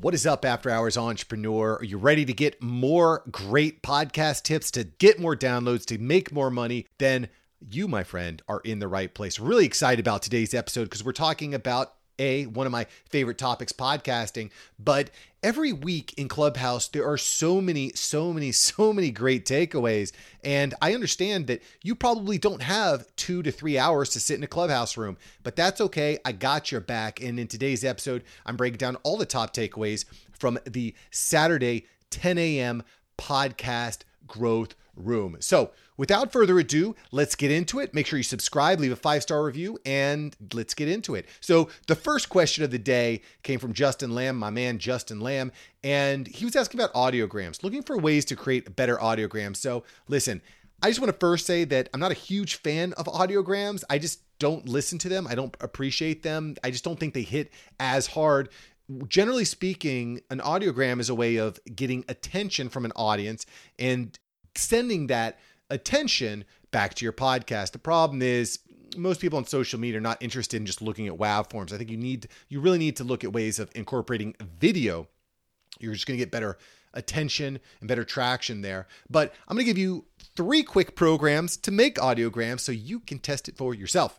What is up, After Hours Entrepreneur? Are you ready to get more great podcast tips, to get more downloads, to make more money? Then you, my friend, are in the right place. Really excited about today's episode because we're talking about a one of my favorite topics podcasting. But every week in clubhouse there are so many so many so many great takeaways. And i understand that you probably don't have two to three hours to sit in a clubhouse room but that's okay. I got your back. And in today's episode i'm breaking down all the top takeaways from the saturday 10 a.m podcast growth room so without further ado, let's get into it. Make sure you subscribe, leave a five star review, and let's get into it. So, the first question of the day came from Justin Lamb, my man Justin Lamb, and he was asking about audiograms, looking for ways to create better audiograms. So, listen, I just want to first say that I'm not a huge fan of audiograms. I just don't listen to them. I don't appreciate them. I just don't think they hit as hard generally speaking, an audiogram is a way of getting attention from an audience and sending that attention back to your podcast. The problem is most people on social media are not interested in just looking at waveforms. I think you need you really need to look at ways of incorporating video. You're just going to get better attention and better traction there. But I'm going to give you three quick programs to make audiograms so you can test it for yourself.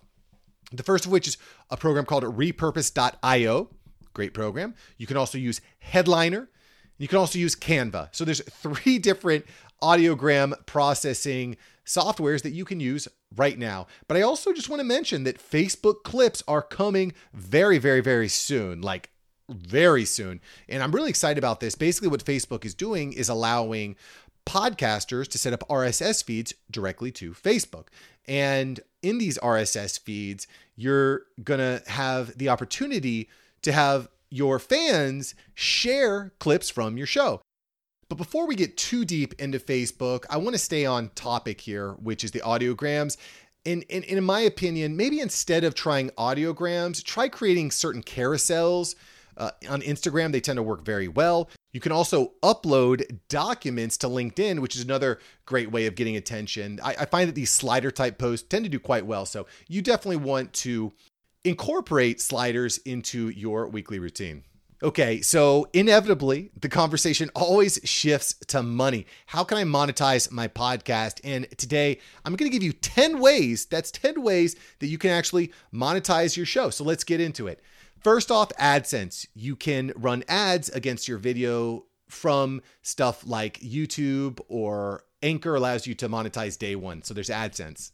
The first of which is a program called repurpose.io. Great program. You can also use Headliner. You can also use Canva. So there's three different audiogram processing softwares that you can use right now. But I also just want to mention that Facebook clips are coming very, very, very soon. Like, very soon. And I'm really excited about this. Basically, what Facebook is doing is allowing podcasters to set up RSS feeds directly to Facebook. And in these RSS feeds, you're going to have the opportunity to have your fans share clips from your show. But before we get too deep into Facebook, I want to stay on topic here, which is the audiograms. And, and, and in my opinion, maybe instead of trying audiograms, try creating certain carousels. Uh, on Instagram, they tend to work very well. You can also upload documents to LinkedIn, which is another great way of getting attention. I, I find that these slider type posts tend to do quite well. So you definitely want to incorporate sliders into your weekly routine. Okay, so inevitably, the conversation always shifts to money. How can I monetize my podcast? And today, I'm going to give you 10 ways. That's 10 ways that you can actually monetize your show. So let's get into it. First off, AdSense. You can run ads against your video from stuff like YouTube or Anchor allows you to monetize day one. So there's AdSense.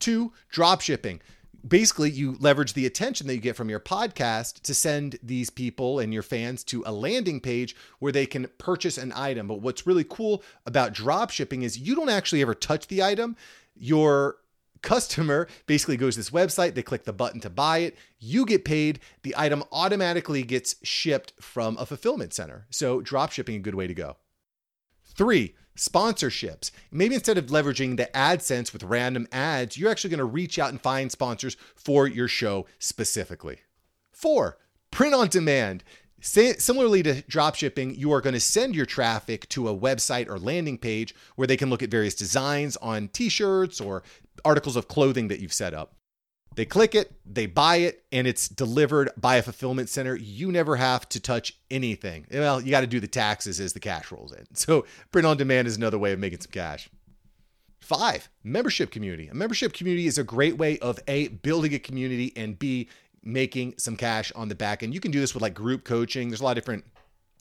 Two, drop shipping basically you leverage the attention that you get from your podcast to send these people and your fans to a landing page where they can purchase an item. But what's really cool about drop shipping is you don't actually ever touch the item. Your customer basically goes to this website, they click the button to buy it, you get paid, the item automatically gets shipped from a fulfillment center. So drop shipping is a good way to go. 3 sponsorships. Maybe instead of leveraging the AdSense with random ads, you're actually going to reach out and find sponsors for your show specifically. Four, print on demand. Similarly to dropshipping, you are going to send your traffic to a website or landing page where they can look at various designs on t shirts or articles of clothing that you've set up. They click it, they buy it, and it's delivered by a fulfillment center. You never have to touch anything. Well, you got to do the taxes as the cash rolls in. So, print on demand is another way of making some cash. Five, membership community. A membership community is a great way of A, building a community, and B, making some cash on the back end. You can do this with like group coaching. There's a lot of different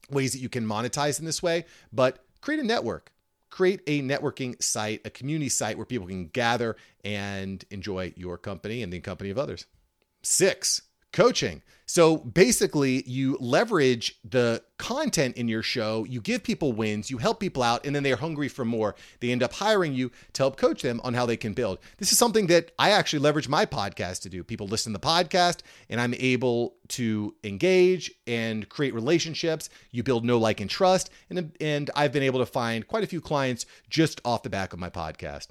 ways that you can monetize in this way, but create a network create a networking site, a community site where people can gather and enjoy your company and the company of others. Six, coaching. So basically, you leverage the content in your show, you give people wins, you help people out, and then they're hungry for more. They end up hiring you to help coach them on how they can build. This is something that I actually leverage my podcast to do. People listen to the podcast, and I'm able to engage and create relationships. You build no like, and trust. And, and I've been able to find quite a few clients just off the back of my podcast.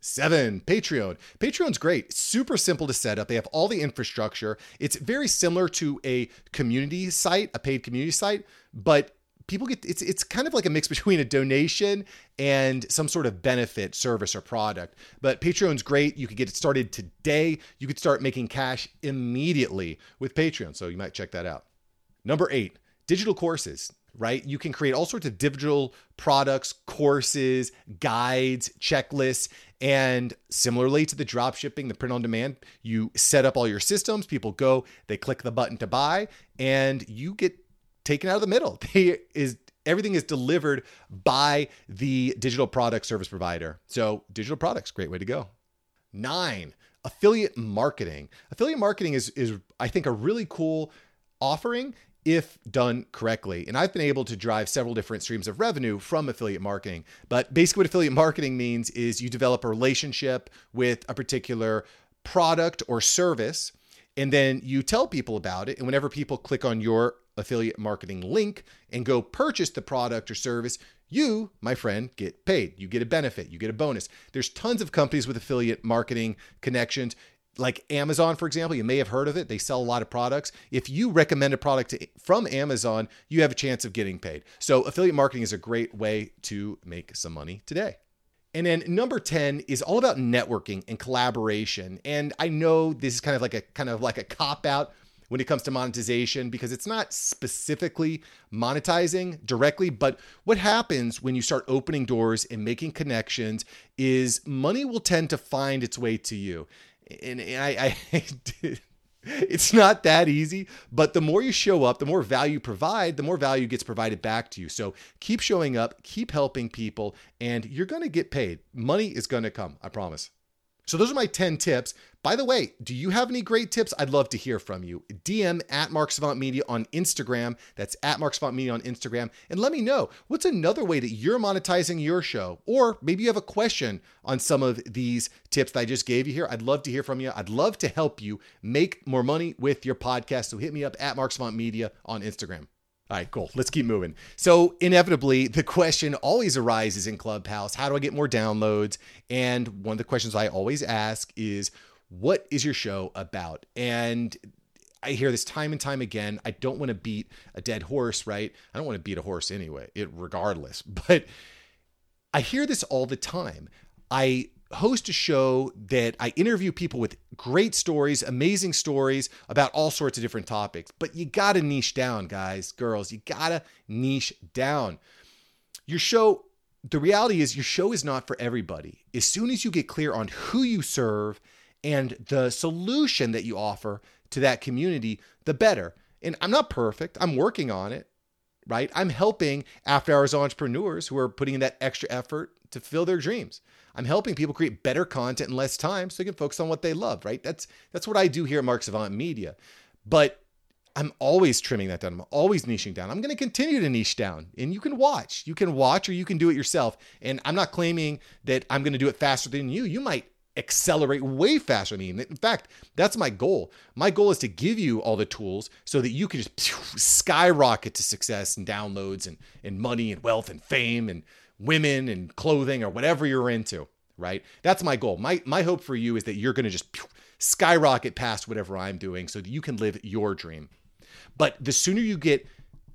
Seven, Patreon. Patreon's great. Super simple to set up. They have all the infrastructure. It's very similar to a community site, a paid community site, but people get it's it's kind of like a mix between a donation and some sort of benefit, service, or product. But Patreon's great. You could get it started today. You could start making cash immediately with Patreon. So you might check that out. Number eight, digital courses right? You can create all sorts of digital products, courses, guides, checklists. And similarly to the drop shipping, the print on demand, you set up all your systems, people go, they click the button to buy, and you get taken out of the middle. They is everything is delivered by the digital product service provider. So digital products, great way to go. Nine, affiliate marketing. Affiliate marketing is is I think a really cool offering if done correctly. And I've been able to drive several different streams of revenue from affiliate marketing. But basically, what affiliate marketing means is you develop a relationship with a particular product or service, and then you tell people about it. And whenever people click on your affiliate marketing link and go purchase the product or service, you, my friend, get paid. You get a benefit, you get a bonus. There's tons of companies with affiliate marketing connections like Amazon, for example, you may have heard of it. They sell a lot of products. If you recommend a product to, from Amazon, you have a chance of getting paid. So, affiliate marketing is a great way to make some money today. And then number 10 is all about networking and collaboration. And I know this is kind of like a kind of like a cop out when it comes to monetization because it's not specifically monetizing directly, but what happens when you start opening doors and making connections is money will tend to find its way to you and, and I, I it's not that easy, but the more you show up, the more value you provide, the more value gets provided back to you. So keep showing up, keep helping people, and you're going to get paid. Money is going to come, I promise. So those are my 10 tips. By the way, do you have any great tips? I'd love to hear from you. DM at Mark Savant Media on Instagram. That's at Mark Savant Media on Instagram. And let me know what's another way that you're monetizing your show. Or maybe you have a question on some of these tips that I just gave you here. I'd love to hear from you. I'd love to help you make more money with your podcast. So hit me up at Mark Savant Media on Instagram. All right, cool. Let's keep moving. So, inevitably, the question always arises in Clubhouse how do I get more downloads? And one of the questions I always ask is, what is your show about? And I hear this time and time again. I don't want to beat a dead horse, right? I don't want to beat a horse anyway, it regardless. But I hear this all the time. I host a show that I interview people with great stories, amazing stories about all sorts of different topics. But you got to niche down, guys, girls. You got to niche down. Your show, the reality is, your show is not for everybody. As soon as you get clear on who you serve and the solution that you offer to that community, the better. And I'm not perfect, I'm working on it, right? I'm helping after hours entrepreneurs who are putting in that extra effort to fulfill their dreams. I'm helping people create better content in less time so they can focus on what they love, right? That's that's what I do here at Mark Savant Media. But I'm always trimming that down. I'm always niching down. I'm going to continue to niche down. And you can watch. You can watch or you can do it yourself. And I'm not claiming that I'm going to do it faster than you. You might accelerate way faster than me. In fact, that's my goal. My goal is to give you all the tools so that you can just skyrocket to success and downloads and, and money and wealth and fame and women and clothing or whatever you're into, right? That's my goal. My my hope for you is that you're going to just skyrocket past whatever I'm doing so that you can live your dream. But the sooner you get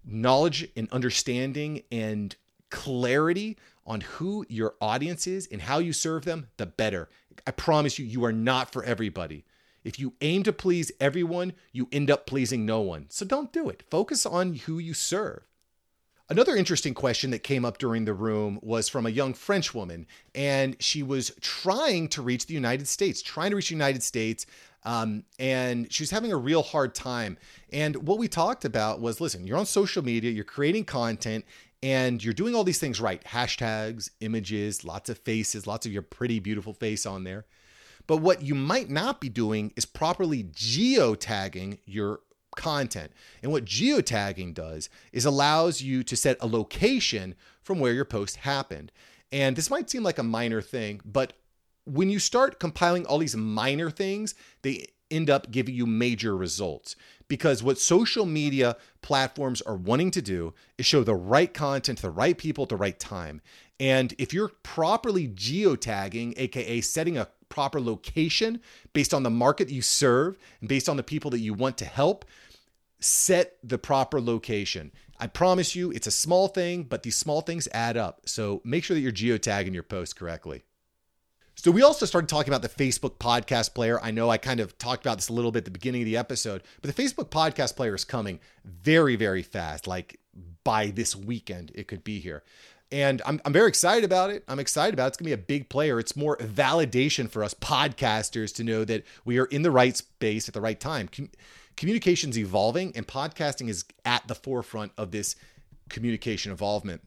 knowledge and understanding and clarity on who your audience is and how you serve them, the better. I promise you, you are not for everybody. If you aim to please everyone, you end up pleasing no one. So don't do it. Focus on who you serve. Another interesting question that came up during the room was from a young French woman, and she was trying to reach the United States, trying to reach the United States, um, and she's having a real hard time. And what we talked about was listen, you're on social media, you're creating content, and you're doing all these things right hashtags, images, lots of faces, lots of your pretty, beautiful face on there. But what you might not be doing is properly geotagging your content. And what geotagging does is allows you to set a location from where your post happened. And this might seem like a minor thing, but when you start compiling all these minor things, they end up giving you major results. Because what social media platforms are wanting to do is show the right content to the right people at the right time. And if you're properly geotagging, aka setting a proper location based on the market you serve and based on the people that you want to help, set the proper location. I promise you, it's a small thing, but these small things add up. So make sure that you're geotagging your post correctly. So we also started talking about the Facebook podcast player. I know I kind of talked about this a little bit at the beginning of the episode, but the Facebook podcast player is coming very, very fast. Like by this weekend, it could be here. And I'm, I'm very excited about it. I'm excited about it. It's going to be a big player. It's more validation for us podcasters to know that we are in the right space at the right time. Com- communication's evolving, and podcasting is at the forefront of this communication involvement.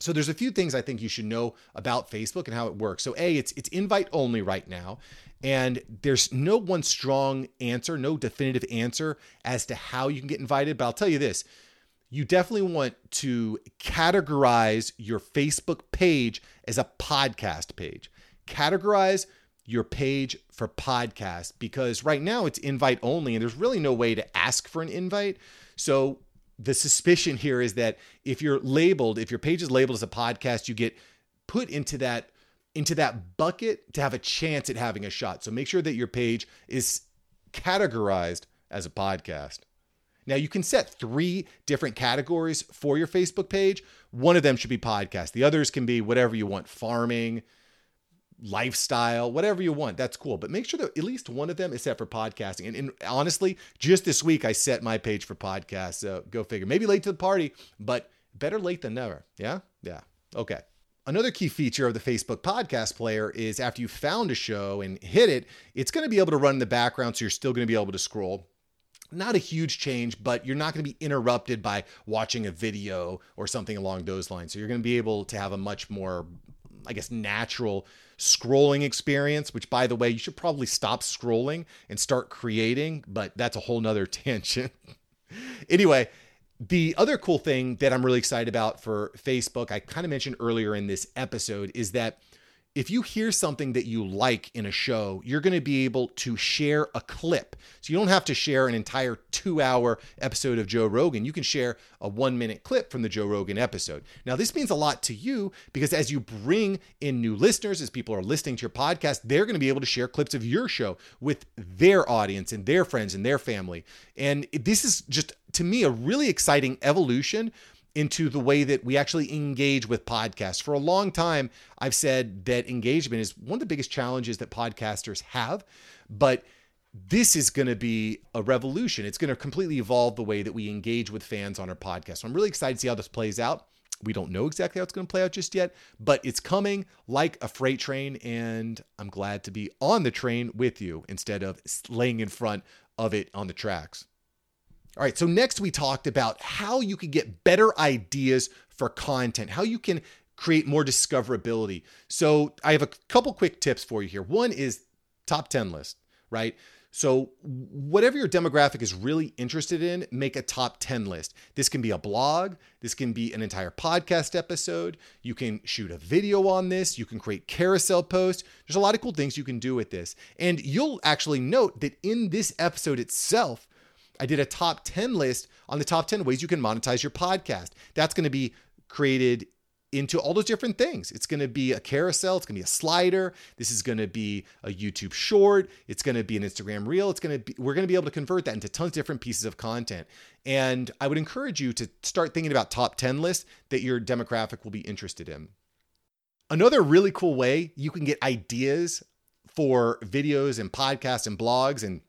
So there's a few things I think you should know about Facebook and how it works. So A, it's it's invite only right now. And there's no one strong answer, no definitive answer as to how you can get invited, but I'll tell you this. You definitely want to categorize your Facebook page as a podcast page. Categorize your page for podcast because right now it's invite only and there's really no way to ask for an invite. So the suspicion here is that if you're labeled, if your page is labeled as a podcast, you get put into that into that bucket to have a chance at having a shot. So make sure that your page is categorized as a podcast. Now you can set three different categories for your Facebook page. One of them should be podcast. The others can be whatever you want, farming, lifestyle, whatever you want. That's cool. But make sure that at least one of them is set for podcasting. And, and, honestly, just this week I set my page for podcasts. So go figure. Maybe late to the party, but better late than never. Yeah? Yeah. Okay. Another key feature of the Facebook podcast player is after you found a show and hit it, it's going to be able to run in the background. So you're still going to be able to scroll. Not a huge change, but you're not going to be interrupted by watching a video or something along those lines. So you're going to be able to have a much more, I guess, natural scrolling experience, which by the way, you should probably stop scrolling and start creating, but that's a whole nother tangent. anyway, the other cool thing that I'm really excited about for Facebook, I kind of mentioned earlier in this episode, is that if you hear something that you like in a show, you're going to be able to share a clip. So you don't have to share an entire two hour episode of Joe Rogan. You can share a one minute clip from the Joe Rogan episode. Now, this means a lot to you because as you bring in new listeners, as people are listening to your podcast, they're going to be able to share clips of your show with their audience and their friends and their family. And this is just, to me, a really exciting evolution into the way that we actually engage with podcasts. For a long time, I've said that engagement is one of the biggest challenges that podcasters have, but this is going to be a revolution. It's going to completely evolve the way that we engage with fans on our podcast. So I'm really excited to see how this plays out. We don't know exactly how it's going to play out just yet, but it's coming like a freight train, and I'm glad to be on the train with you instead of laying in front of it on the tracks. All right, so next we talked about how you can get better ideas for content, how you can create more discoverability. So I have a couple quick tips for you here. One is top 10 list, right? So, whatever your demographic is really interested in, make a top 10 list. This can be a blog, this can be an entire podcast episode. You can shoot a video on this, you can create carousel posts. There's a lot of cool things you can do with this. And you'll actually note that in this episode itself, I did a top 10 list on the top 10 ways you can monetize your podcast. That's going to be created into all those different things. It's going to be a carousel, it's going to be a slider, this is going to be a YouTube short, it's going to be an Instagram reel, it's going to be we're going to be able to convert that into tons of different pieces of content. And I would encourage you to start thinking about top 10 lists that your demographic will be interested in. Another really cool way you can get ideas for videos and podcasts and blogs and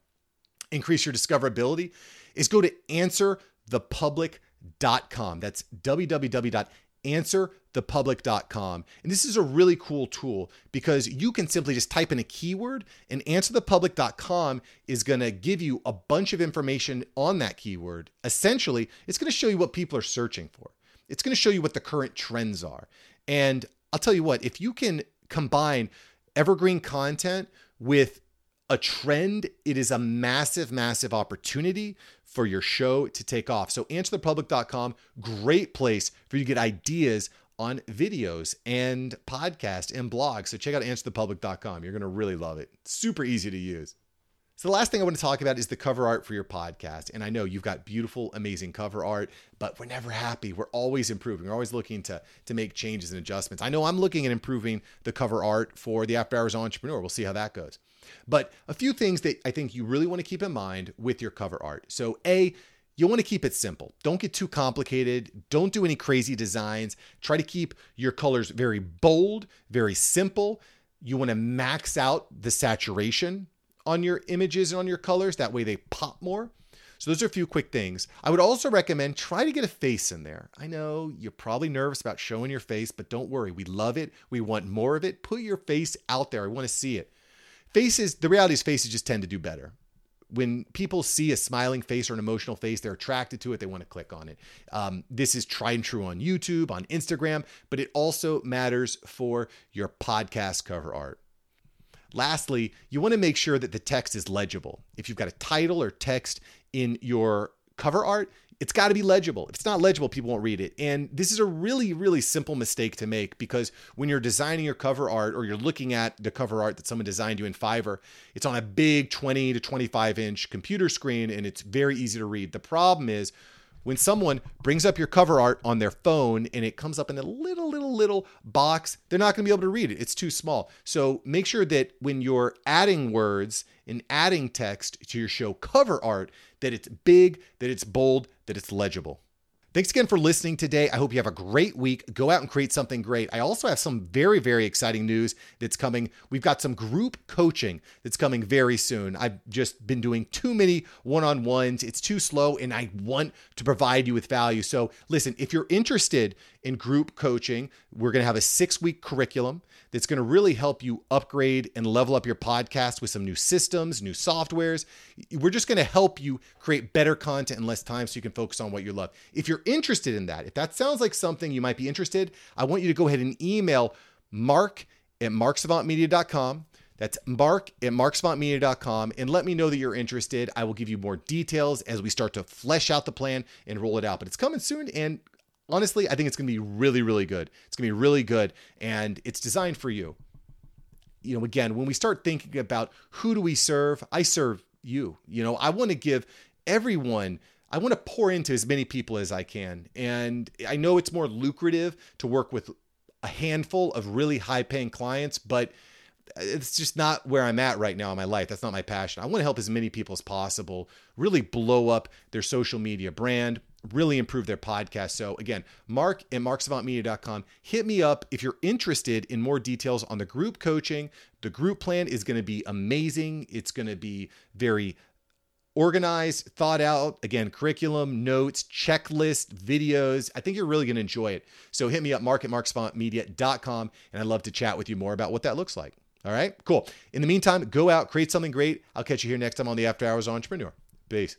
increase your discoverability is go to answerthepublic.com. That's www.answerthepublic.com. And this is a really cool tool because you can simply just type in a keyword and answerthepublic.com is going to give you a bunch of information on that keyword. Essentially, it's going to show you what people are searching for. It's going to show you what the current trends are. And I'll tell you what, if you can combine evergreen content with a trend, it is a massive, massive opportunity for your show to take off. So, answerthepublic.com, great place for you to get ideas on videos and podcasts and blogs. So, check out answerthepublic.com. You're going to really love it. Super easy to use. So, the last thing I want to talk about is the cover art for your podcast. And I know you've got beautiful, amazing cover art, but we're never happy. We're always improving. We're always looking to, to make changes and adjustments. I know I'm looking at improving the cover art for the After Hours Entrepreneur. We'll see how that goes. But a few things that I think you really want to keep in mind with your cover art. So, A, you want to keep it simple. Don't get too complicated. Don't do any crazy designs. Try to keep your colors very bold, very simple. You want to max out the saturation on your images and on your colors. That way they pop more. So those are a few quick things. I would also recommend try to get a face in there. I know you're probably nervous about showing your face, but don't worry. We love it. We want more of it. Put your face out there. I want to see it. Faces, the reality is faces just tend to do better. When people see a smiling face or an emotional face, they're attracted to it. They want to click on it. Um, this is tried and true on YouTube, on Instagram, but it also matters for your podcast cover art. Lastly, you want to make sure that the text is legible. If you've got a title or text in your cover art, it's got to be legible. If it's not legible, people won't read it. And this is a really, really simple mistake to make because when you're designing your cover art or you're looking at the cover art that someone designed you in Fiverr, it's on a big 20 to 25 inch computer screen and it's very easy to read. The problem is when someone brings up your cover art on their phone and it comes up in a little, little, little box, they're not going to be able to read it. It's too small. So make sure that when you're adding words and adding text to your show cover art, that it's big, that it's bold, that it's legible. Thanks again for listening today. I hope you have a great week. Go out and create something great. I also have some very, very exciting news that's coming. We've got some group coaching that's coming very soon. I've just been doing too many one on ones. It's too slow, and I want to provide you with value. So, listen, if you're interested in group coaching, we're going to have a six week curriculum that's going to really help you upgrade and level up your podcast with some new systems, new softwares. We're just going to help you create better content in less time so you can focus on what you love. If you're interested in that, if that sounds like something you might be interested, I want you to go ahead and email mark at marksavantmedia.com. That's mark at marksavantmedia.com and let me know that you're interested. I will give you more details as we start to flesh out the plan and roll it out. But it's coming soon and honestly, I think it's going to be really, really good. It's going to be really good, and it's designed for you. You know, again, when we start thinking about who do we serve, I serve you. You know, I want to give everyone. I want to pour into as many people as I can. And I know it's more lucrative to work with a handful of really high paying clients, but it's just not where I'm at right now in my life. That's not my passion. I want to help as many people as possible really blow up their social media brand, really improve their podcast. So again, Mark at marksavantmedia.com. Hit me up if you're interested in more details on the group coaching. The group plan is going to be amazing. It's going to be very organized, thought out. Again, curriculum, notes, checklist, videos. I think you're really going to enjoy it. So hit me up, mark at marksavantmedia.com, and I'd love to chat with you more about what that looks like. All right, cool. In the meantime, go out, create something great. I'll catch you here next time on the After Hours Entrepreneur. Peace.